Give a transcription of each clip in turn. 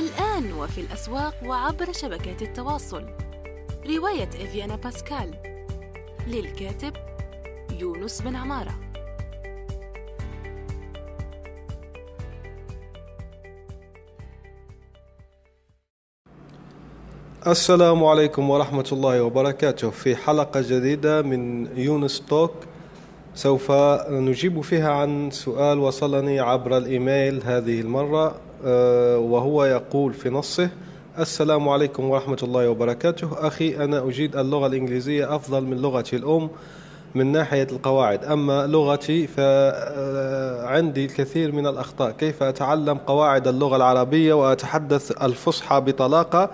الآن وفي الأسواق وعبر شبكات التواصل. رواية إفيانا باسكال. للكاتب يونس بن عمارة. السلام عليكم ورحمة الله وبركاته. في حلقة جديدة من يونس توك سوف نجيب فيها عن سؤال وصلني عبر الإيميل هذه المرة. وهو يقول في نصه السلام عليكم ورحمة الله وبركاته. أخي أنا أجيد اللغة الإنجليزية أفضل من لغتي الأم من ناحية القواعد. أما لغتي فعندي الكثير من الأخطاء. كيف أتعلم قواعد اللغة العربية وأتحدث الفصحى بطلاقة؟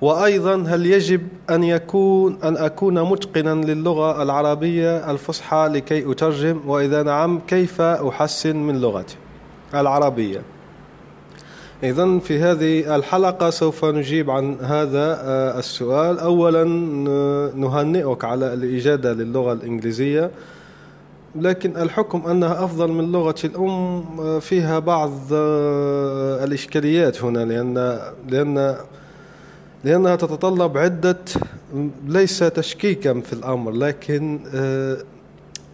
وأيضا هل يجب أن يكون أن أكون متقنا للغة العربية الفصحى لكي أترجم؟ وإذا نعم كيف أحسن من لغتي العربية؟ إذا في هذه الحلقة سوف نجيب عن هذا آه، السؤال. أولا نهنئك على الإجادة للغة الإنجليزية لكن الحكم أنها أفضل من لغة الأم آه، فيها بعض آه، الإشكاليات هنا لأن لأن لأنها تتطلب عدة ليس تشكيكا في الأمر لكن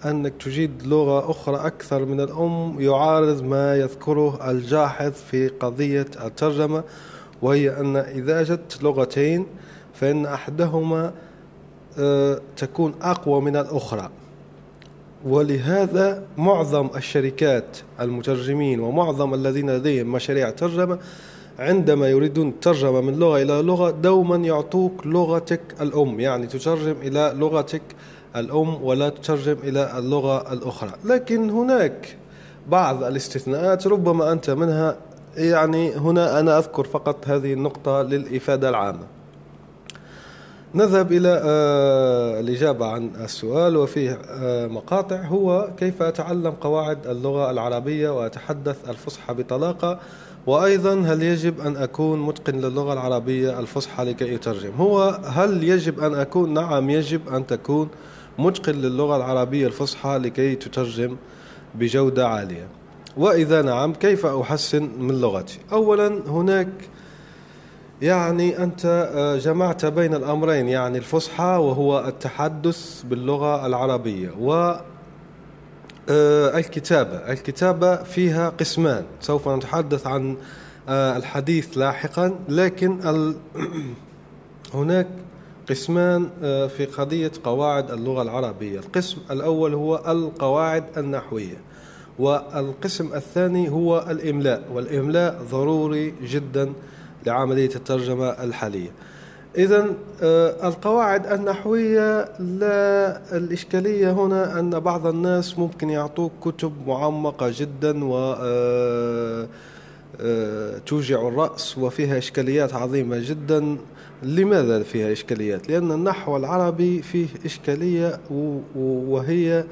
أنك تجيد لغة أخرى أكثر من الأم يعارض ما يذكره الجاحظ في قضية الترجمة وهي أن إذا جدت لغتين فإن أحدهما آه، تكون أقوى من الأخرى. ولهذا معظم الشركات المترجمين ومعظم الذين لديهم مشاريع ترجمة عندما يريدون الترجمة من لغة إلى لغة دوما يعطوك لغتك الأم يعني تترجم إلى لغتك الأم ولا تترجم إلى اللغة الأخرى. لكن هناك بعض الاستثناءات ربما أنت منها. يعني هنا أنا أذكر فقط هذه النقطة للإفادة العامة. نذهب إلى آه، الإجابة عن السؤال وفيه آه، مقاطع. هو كيف أتعلم قواعد اللغة العربية وأتحدث الفصحى بطلاقة؟ وأيضا هل يجب أن أكون متقن للغة العربية الفصحى لكي أترجم؟ هو هل يجب أن أكون؟ نعم يجب أن تكون. متقن للغة العربية الفصحى لكي تترجم بجودة عالية. وإذا نعم كيف أحسن من لغتي؟ أولا هناك يعني أنت آه، جمعت بين الأمرين يعني الفصحى وهو التحدث باللغة العربية و آه، الكتابة. الكتابة فيها قسمان. سوف نتحدث عن آه، الحديث لاحقا لكن ال... هناك قسمان آه، في قضية قواعد اللغة العربية. القسم الأول هو القواعد النحوية والقسم الثاني هو الإملاء. والإملاء ضروري جدا لعملية الترجمة الحالية. إذا آه، القواعد النحوية لا الإشكالية هنا أن بعض الناس ممكن يعطوك كتب معمقة جدا و آه، توجع الرأس وفيها إشكاليات عظيمة جدا. لماذا فيها إشكاليات؟ لأن النحو العربي فيه إشكالية وهي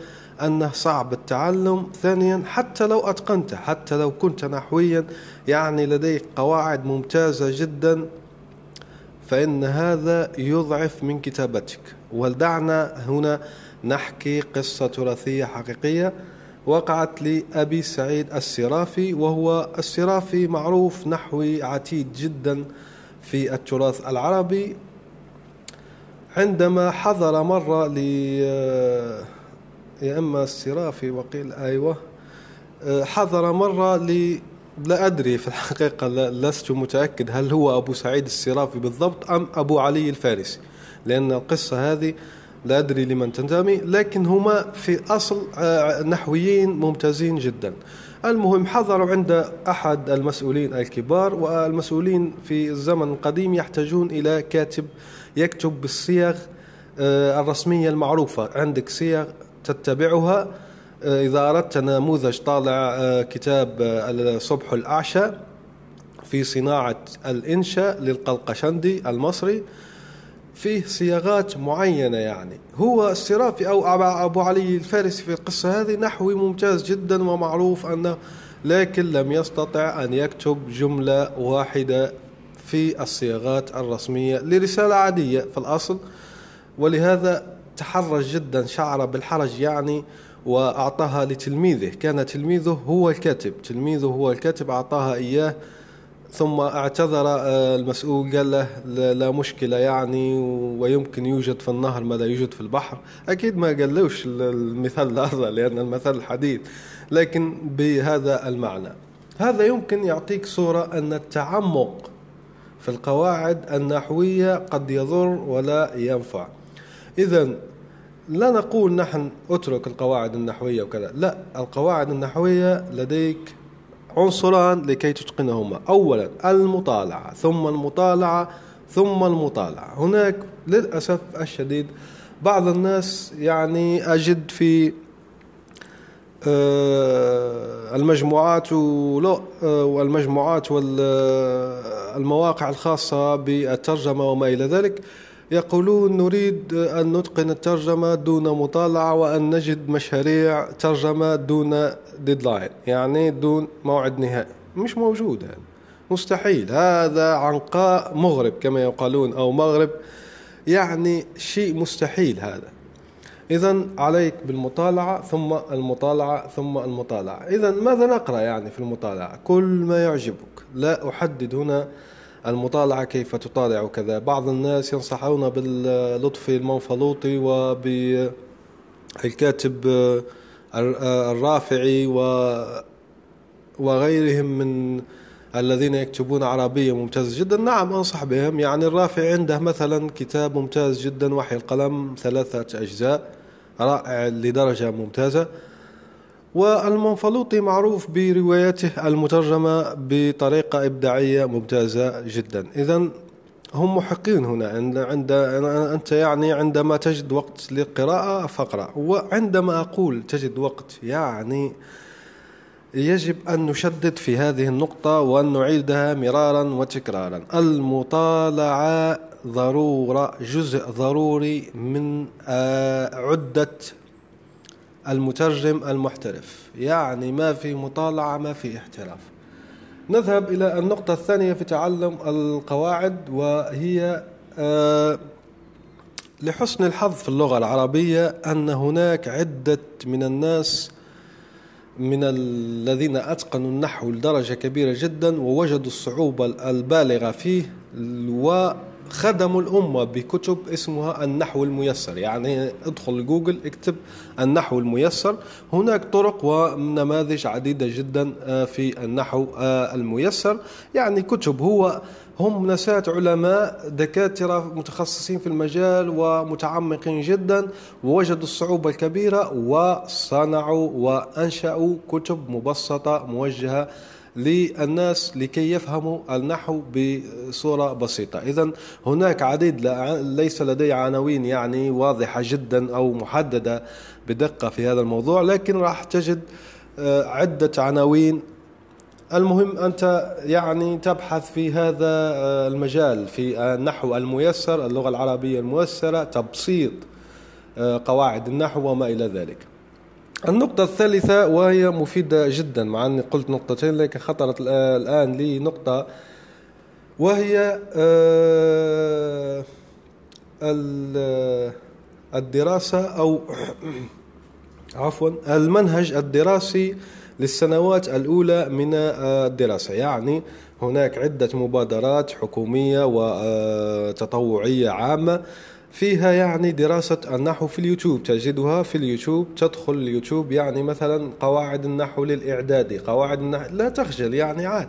أنه صعب التعلم. ثانيا حتى لو أتقنته حتى لو كنت نحويا يعني لديك قواعد ممتازة جدا فإن هذا يضعف من كتابتك. ولدعنا هنا نحكي قصة تراثية حقيقية. وقعت لأبي سعيد السرافي وهو السرافي معروف نحوي عتيد جدا في التراث العربي. عندما حضر مرة ل يا إما السرافي وقيل أيوة حضر مرة لا أدري في الحقيقة لست متأكد هل هو أبو سعيد السرافي بالضبط أم أبو علي الفارسي لأن القصة هذه لا أدري لمن تنتمي لكن هما في أصل آه، نحويين ممتازين جدا. المهم حضروا عند أحد المسؤولين الكبار والمسؤولين في الزمن القديم يحتاجون إلى كاتب يكتب بالصيغ آه، الرسمية المعروفة. عندك صيغ تتبعها. آه، إذا أردت نموذج طالع كتاب الصبح الأعشى في صناعة الإنشاء للقلقشندي المصري. فيه صياغات معينة يعني. هو السرافي أو أبو علي الفارسي في القصة هذه نحوي ممتاز جدا ومعروف أنه لكن لم يستطع أن يكتب جملة واحدة في الصياغات الرسمية لرسالة عادية في الأصل. ولهذا تحرج جدا شعر بالحرج يعني وأعطاها لتلميذه. كان تلميذه هو الكاتب. تلميذه هو الكاتب أعطاها إياه ثم اعتذر آه، المسؤول قال له لا مشكلة يعني ويمكن يوجد في النهر ما لا يوجد في البحر. أكيد ما قالوش المثال هذا لأن المثل الحديث لكن بهذا المعنى. هذا يمكن يعطيك صورة أن التعمق في القواعد النحوية قد يضر ولا ينفع. إذا لا نقول نحن اترك القواعد النحوية وكذا لا القواعد النحوية لديك عنصران لكي تتقنهما. أولا المطالعة ثم المطالعة ثم المطالعة. هناك للأسف الشديد بعض الناس يعني أجد في آه، المجموعات آه، والمجموعات والمواقع الخاصة بالترجمة وما إلى ذلك. يقولون نريد أن نتقن الترجمة دون مطالعة وأن نجد مشاريع ترجمة دون ديدلاين يعني دون موعد نهائي. مش موجود هذا. مستحيل. هذا عنقاء مغرب كما يقالون أو مغرب يعني شيء مستحيل هذا. إذا عليك بالمطالعة ثم المطالعة ثم المطالعة. إذا ماذا نقرأ يعني في المطالعة؟ كل ما يعجبك. لا أحدد هنا المطالعة كيف تطالع وكذا. بعض الناس ينصحون باللطفي المنفلوطي وبالكاتب الرافعي وغيرهم من الذين يكتبون عربية ممتاز جدا. نعم أنصح بهم. يعني الرافعي عنده مثلا كتاب ممتاز جدا وحي القلم ثلاثة أجزاء رائع لدرجة ممتازة. والمنفلوطي معروف بروايته المترجمة بطريقة إبداعية ممتازة جدا. إذا هم محقين هنا. عند, عند أنت يعني عندما تجد وقت للقراءة فاقرأ. وعندما أقول تجد وقت يعني يجب أن نشدد في هذه النقطة وأن نعيدها مرارا وتكرارا. المطالعة ضرورة جزء ضروري من آه، عدة المترجم المحترف. يعني ما في مطالعة ما في احتراف. نذهب إلى النقطة الثانية في تعلم القواعد وهي آه، لحسن الحظ في اللغة العربية أن هناك عدة من الناس من الذين أتقنوا النحو لدرجة كبيرة جدا ووجدوا الصعوبة البالغة فيه و خدموا الأمة بكتب اسمها النحو الميسر. يعني ادخل جوجل اكتب النحو الميسر. هناك طرق ونماذج عديدة جدا آه، في النحو آه، الميسر. يعني كتب هو هم نسات علماء دكاترة متخصصين في المجال ومتعمقين جدا ووجدوا الصعوبة الكبيرة وصنعوا وأنشأوا كتب مبسطة موجهة للناس لكي يفهموا النحو بصورة بسيطة. إذا هناك عديد ليس لدي عناوين يعني واضحة جدا أو محددة بدقة في هذا الموضوع لكن راح تجد آه، عدة عناوين. المهم أنت يعني تبحث في هذا آه، المجال في النحو الميسر اللغة العربية الميسرة تبسيط آه، قواعد النحو وما إلى ذلك. النقطة الثالثة وهي مفيدة جدا مع أني قلت نقطتين لكن خطرت الآن لي نقطة وهي آه، الدراسة أو عفوا المنهج الدراسي للسنوات الأولى من الدراسة. يعني هناك عدة مبادرات حكومية وتطوعية عامة فيها يعني دراسة النحو في اليوتيوب. تجدها في اليوتيوب تدخل اليوتيوب يعني مثلا قواعد النحو للإعدادي. قواعد النحو لا تخجل يعني عاد.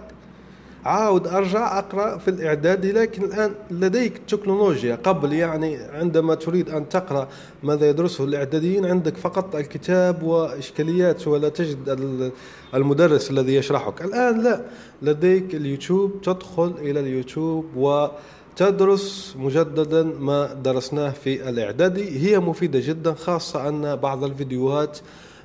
عاود أرجع أقرأ في الإعدادي لكن الآن لديك تكنولوجيا. قبل يعني عندما تريد أن تقرأ ماذا يدرسه الإعداديين عندك فقط الكتاب وإشكاليات ولا تجد المدرس الذي يشرحك. الآن لا لديك اليوتيوب. تدخل إلى اليوتيوب و تدرس مجددا ما درسناه في الإعدادي هي مفيدة جدا خاصة أن بعض الفيديوهات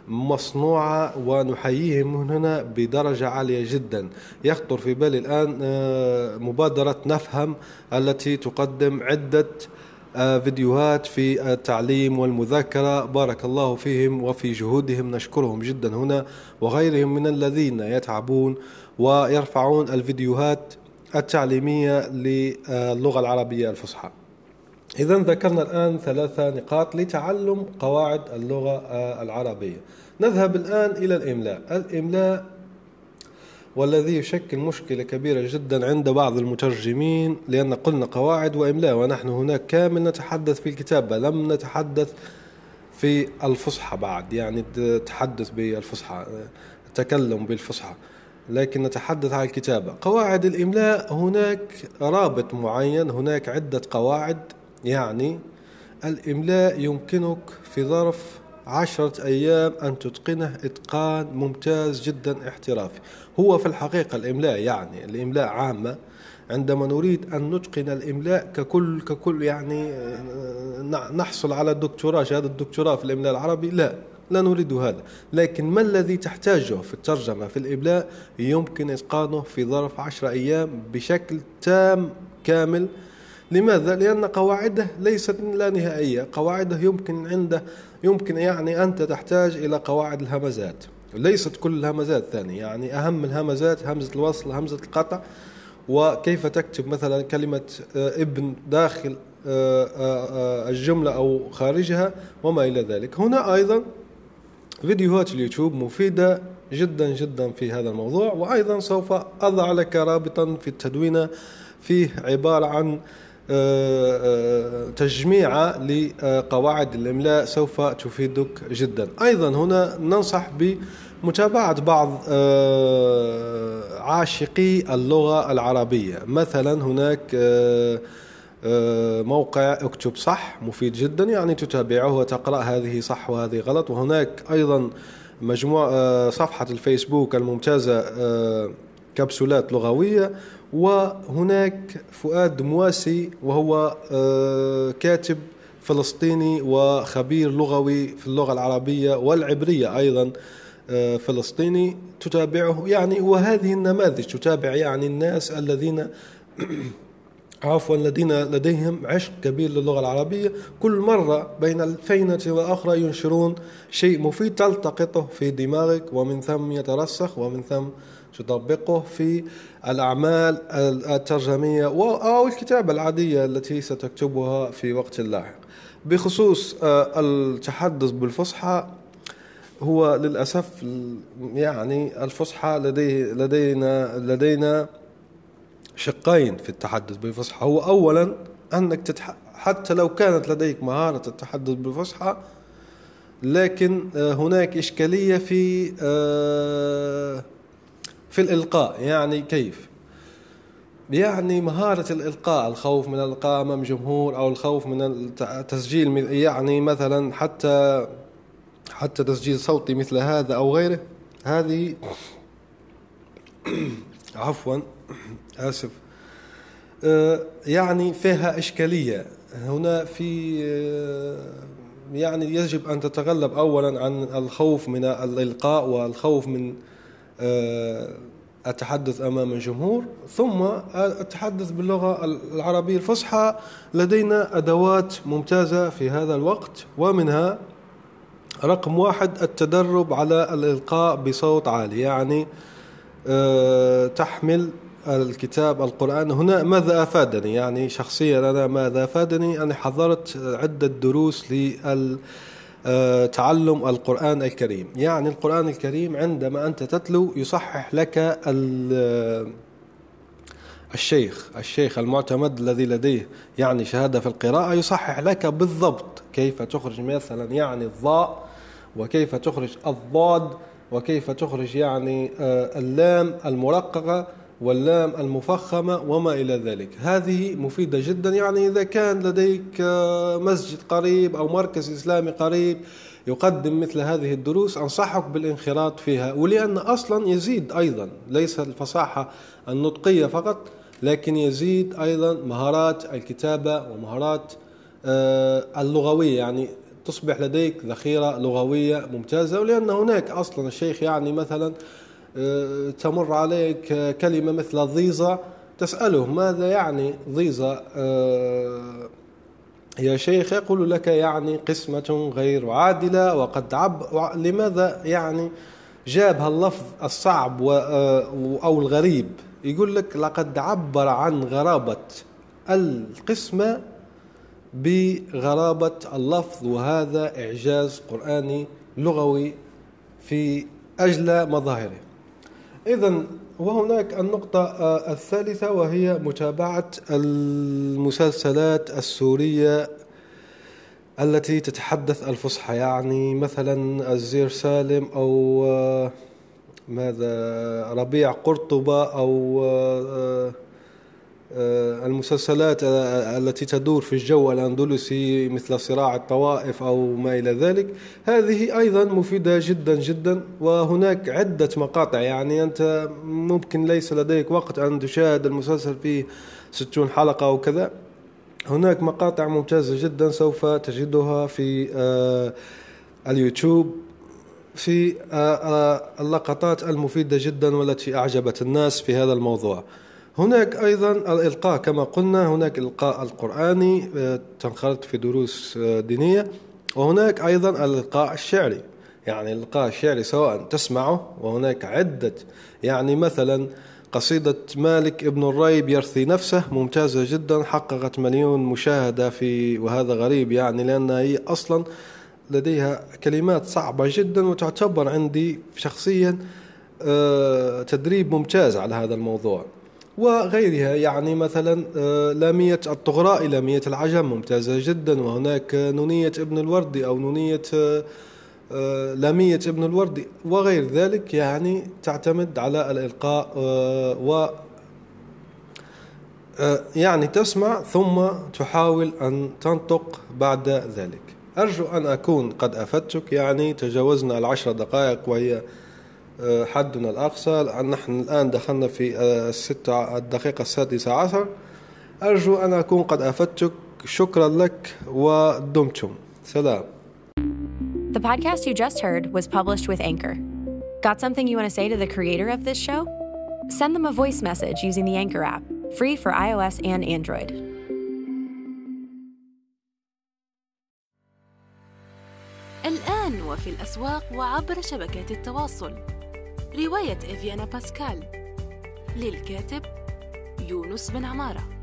مصنوعة ونحييهم هنا بدرجة عالية جدا. يخطر في بالي الآن آه، مبادرة نفهم التي تقدم عدة آه، فيديوهات في التعليم والمذاكرة. بارك الله فيهم وفي جهودهم. نشكرهم جدا هنا وغيرهم من الذين يتعبون ويرفعون الفيديوهات التعليمية للغة العربية الفصحى. إذا ذكرنا الآن ثلاثة نقاط لتعلم قواعد اللغة العربية. نذهب الآن إلى الإملاء. الإملاء والذي يشكل مشكلة كبيرة جدا عند بعض المترجمين لأن قلنا قواعد وإملاء ونحن هناك كامل نتحدث في الكتابة لم نتحدث في الفصحى بعد يعني التحدث بالفصحى التكلم بالفصحى. لكن نتحدث عن الكتابة. قواعد الإملاء هناك رابط معين هناك عدة قواعد. يعني الإملاء يمكنك في ظرف عشرة أيام أن تتقنه إتقان ممتاز جدا احترافي. هو في الحقيقة الإملاء يعني الإملاء عامة. عندما نريد أن نتقن الإملاء ككل ككل يعني نحصل على الدكتوراه. شهادة الدكتوراه في الإملاء العربي؟ لا. لا نريد هذا. لكن ما الذي تحتاجه في الترجمة في الإملاء يمكن إتقانه في ظرف عشر أيام بشكل تام كامل. لماذا؟ لأن قواعده ليست لا نهائية. قواعده يمكن عنده يمكن يعني أنت تحتاج إلى قواعد الهمزات. ليست كل الهمزات ثانية. يعني أهم الهمزات همزة الوصل همزة القطع. وكيف تكتب مثلا كلمة آه، ابن داخل آه، آه، الجملة أو خارجها؟ وما إلى ذلك. هنا أيضا فيديوهات اليوتيوب مفيدة جدا جدا في هذا الموضوع وأيضا سوف أضع لك رابطا في التدوينة فيه عبارة عن تجميع لقواعد الإملاء سوف تفيدك جدا. أيضا هنا ننصح بمتابعة بعض آه، عاشقي اللغة العربية. مثلا هناك آه، آه، موقع اكتب صح مفيد جدا يعني تتابعه وتقرأ هذه صح وهذه غلط. وهناك أيضا مجموعة صفحة الفيسبوك الممتازة كبسولات لغوية. وهناك فؤاد مواسي وهو آه، كاتب فلسطيني وخبير لغوي في اللغة العربية والعبرية أيضا آه، فلسطيني. تتابعه يعني وهذه النماذج تتابع يعني الناس الذين عفوا الذين لديهم عشق كبير للغة العربية. كل مرة بين الفينة والأخرى ينشرون شيء مفيد تلتقطه في دماغك ومن ثم يترسخ ومن ثم تطبقه في الأعمال الترجمية أو الكتابة العادية التي ستكتبها في وقت لاحق. بخصوص آه، التحدث بالفصحى هو للأسف يعني الفصحى لديه لدينا لدينا شقين في التحدث بالفصحى. هو أولا أنك تتح... حتى لو كانت لديك مهارة التحدث بالفصحى لكن آه، هناك إشكالية في آه، في الإلقاء. يعني كيف؟ يعني مهارة الإلقاء الخوف من الإلقاء أمام جمهور أو الخوف من التسجيل يعني مثلا حتى حتى تسجيل صوتي مثل هذا أو غيره. هذه عفوا آسف. آه، يعني فيها إشكالية. هنا في آه، يعني يجب أن تتغلب أولا عن الخوف من الإلقاء والخوف من آه، أتحدث أمام الجمهور ثم أتحدث باللغة العربية الفصحى. لدينا أدوات ممتازة في هذا الوقت ومنها رقم واحد التدرب على الإلقاء بصوت عالي يعني تحمل الكتاب القرآن. هنا ماذا أفادني؟ يعني شخصيا أنا ماذا أفادني؟ أنا حضرت عدة دروس لل تعلم القرآن الكريم. يعني القرآن الكريم عندما أنت تتلو يصحح لك الشيخ الشيخ المعتمد الذي لديه يعني شهادة في القراءة يصحح لك بالضبط كيف تخرج مثلا يعني الضاء وكيف تخرج الضاد وكيف تخرج يعني آه، اللام المرققة. واللام المفخمة وما إلى ذلك. هذه مفيدة جدا يعني إذا كان لديك آه، مسجد قريب أو مركز إسلامي قريب يقدم مثل هذه الدروس أنصحك بالانخراط فيها. ولأن أصلا يزيد أيضا ليس الفصاحة النطقية فقط لكن يزيد أيضا مهارات الكتابة ومهارات آه، اللغوية. يعني تصبح لديك ذخيرة لغوية ممتازة. ولأن هناك أصلا الشيخ يعني مثلا تمر عليك كلمة مثل ضيزة. تسأله ماذا يعني ضيزة؟ آه، يا شيخ يقول لك يعني قسمة غير عادلة. وقد عب لماذا يعني جاب هاللفظ الصعب آه، أو الغريب؟ يقول لك لقد عبر عن غرابة القسمة بغرابة اللفظ. وهذا إعجاز قرآني لغوي في أجل مظاهره. إذا وهناك النقطة آه، الثالثة وهي متابعة المسلسلات السورية التي تتحدث الفصحى. يعني مثلا الزير سالم أو آه، ماذا ربيع قرطبة أو آه، المسلسلات التي تدور في الجو الأندلسي مثل صراع الطوائف أو ما إلى ذلك هذه أيضا مفيدة جدا جدا وهناك عدة مقاطع. يعني أنت ممكن ليس لديك وقت أن تشاهد المسلسل فيه ستون حلقة أو كذا. هناك مقاطع ممتازة جدا سوف تجدها في آه، اليوتيوب في آه، اللقطات المفيدة جدا والتي أعجبت الناس في هذا الموضوع. هناك أيضا الإلقاء كما قلنا هناك إلقاء القرآني آه، تنخرط في دروس آه، دينية وهناك أيضا الإلقاء الشعري. يعني الإلقاء الشعري سواء تسمعه وهناك عدة يعني مثلا قصيدة مالك ابن الريب يرثي نفسه ممتازة جدا حققت مليون مشاهدة في وهذا غريب يعني لأنها هي أصلا لديها كلمات صعبة جدا وتعتبر عندي شخصيا آه، تدريب ممتاز على هذا الموضوع. وغيرها. يعني مثلا آه، لامية الطغراء لامية العجم. ممتازة جدا. وهناك نونية ابن الوردي أو نونية آه، آه، لامية ابن الوردي وغير ذلك. يعني تعتمد على الإلقاء و يعني تسمع ثم تحاول أن تنطق بعد ذلك. أرجو أن أكون قد أفدتك. يعني تجاوزنا العشر دقائق وهي حدنا الأقصى نحن الآن دخلنا في آه، الستة الدقيقة السادسة عشر أرجو أن أكون قد أفدتك شكرا لك ودمتم سلام The podcast you just heard was published with Anchor. Got something you want to say to the creator of this show? Send them a voice message using the Anchor app, free for iOS and Android. الآن وفي الأسواق وعبر شبكات التواصل رواية إفيانا باسكال للكاتب يونس بن عمارة.